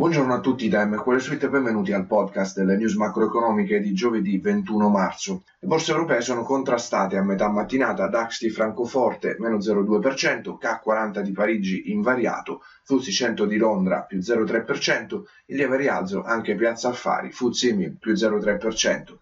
Buongiorno a tutti da MQL Suite e benvenuti al podcast delle news macroeconomiche di giovedì 21 marzo. Le borse europee sono contrastate a metà mattinata, DAX di Francoforte meno 0,2%, K40 di Parigi invariato, FTSE 100 di Londra più 0,3%, il lieve rialzo anche Piazza Affari, FTSE MIB più 0,3%.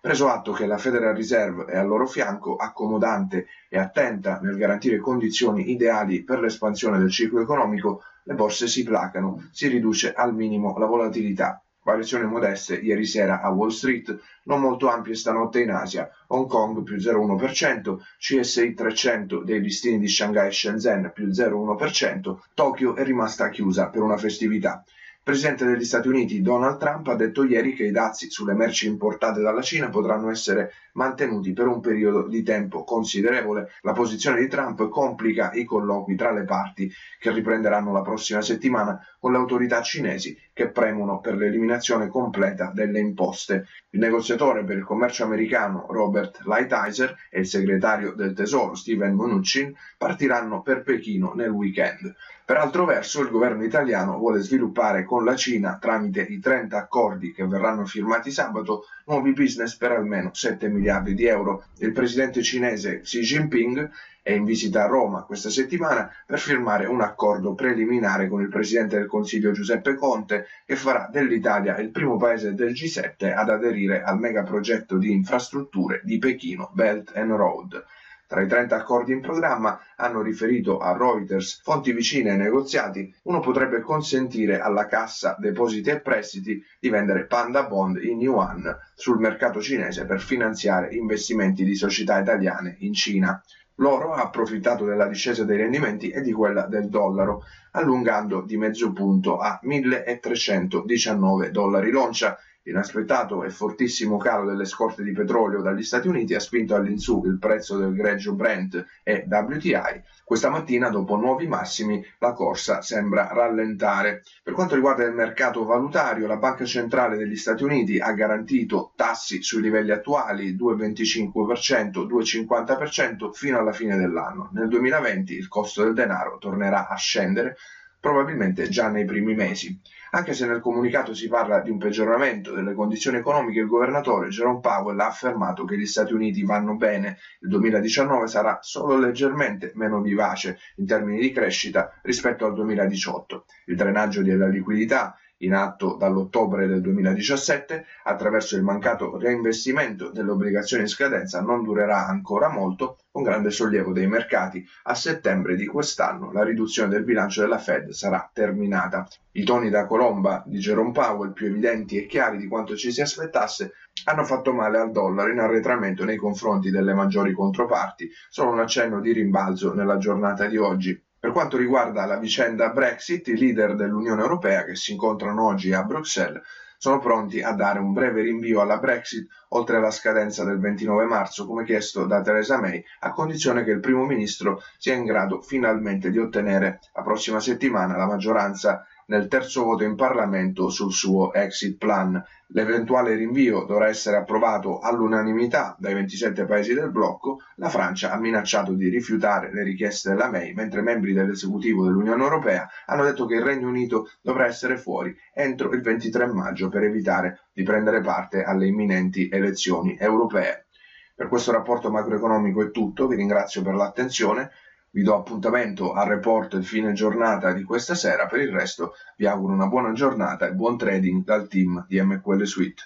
Preso atto che la Federal Reserve è al loro fianco, accomodante e attenta nel garantire condizioni ideali per l'espansione del ciclo economico, le borse si placano, si riduce al minimo la volatilità. Variazioni modeste ieri sera a Wall Street, non molto ampie stanotte in Asia, Hong Kong più 0,1%, CSI 300 dei listini di Shanghai e Shenzhen più 0,1%, Tokyo è rimasta chiusa per una festività. Presidente degli Stati Uniti Donald Trump ha detto ieri che i dazi sulle merci importate dalla Cina potranno essere mantenuti per un periodo di tempo considerevole. La posizione di Trump complica i colloqui tra le parti che riprenderanno la prossima settimana con le autorità cinesi che premono per l'eliminazione completa delle imposte. Il negoziatore per il commercio americano Robert Lighthizer e il segretario del Tesoro Steven Mnuchin partiranno per Pechino nel weekend. Per altro verso, il governo italiano vuole sviluppare con la Cina, tramite i 30 accordi che verranno firmati sabato, nuovi business per almeno 7 miliardi di euro. Il presidente cinese Xi Jinping è in visita a Roma questa settimana per firmare un accordo preliminare con il presidente del Consiglio Giuseppe Conte che farà dell'Italia il primo paese del G7 ad aderire al megaprogetto di infrastrutture di Pechino Belt and Road. Tra i 30 accordi in programma, hanno riferito a Reuters fonti vicine ai negoziati, uno potrebbe consentire alla Cassa Depositi e Prestiti di vendere Panda Bond in yuan sul mercato cinese per finanziare investimenti di società italiane in Cina. L'oro ha approfittato della discesa dei rendimenti e di quella del dollaro, allungando di mezzo punto a 1319 dollari l'oncia L'inaspettato e fortissimo calo delle scorte di petrolio dagli Stati Uniti ha spinto all'insù il prezzo del greggio Brent e WTI. Questa mattina, dopo nuovi massimi, la corsa sembra rallentare. Per quanto riguarda il mercato valutario, la Banca Centrale degli Stati Uniti ha garantito tassi sui livelli attuali 2,25%, 2,50% fino alla fine dell'anno. Nel 2020 il costo del denaro tornerà a scendere probabilmente già nei primi mesi. Anche se nel comunicato si parla di un peggioramento delle condizioni economiche, il governatore Jerome Powell ha affermato che gli Stati Uniti vanno bene, il 2019 sarà solo leggermente meno vivace in termini di crescita rispetto al 2018. Il drenaggio della liquidità in atto dall'ottobre del 2017 attraverso il mancato reinvestimento delle obbligazioni in scadenza non durerà ancora molto, con grande sollievo dei mercati. A settembre di quest'anno la riduzione del bilancio della Fed sarà terminata. I toni da colomba di Jerome Powell, più evidenti e chiari di quanto ci si aspettasse, hanno fatto male al dollaro in arretramento nei confronti delle maggiori controparti, solo un accenno di rimbalzo nella giornata di oggi. Per quanto riguarda la vicenda Brexit, i leader dell'Unione Europea che si incontrano oggi a Bruxelles sono pronti a dare un breve rinvio alla Brexit oltre alla scadenza del 29 marzo, come chiesto da Theresa May, a condizione che il primo ministro sia in grado finalmente di ottenere la prossima settimana la maggioranza nel terzo voto in Parlamento sul suo exit plan. L'eventuale rinvio dovrà essere approvato all'unanimità dai 27 paesi del blocco. La Francia ha minacciato di rifiutare le richieste della May, mentre membri dell'esecutivo dell'Unione Europea hanno detto che il Regno Unito dovrà essere fuori entro il 23 maggio per evitare di prendere parte alle imminenti elezioni europee. Per questo rapporto macroeconomico è tutto, vi ringrazio per l'attenzione. Vi do appuntamento al report fine giornata di questa sera, per il resto vi auguro una buona giornata e buon trading dal team di MQL Suite.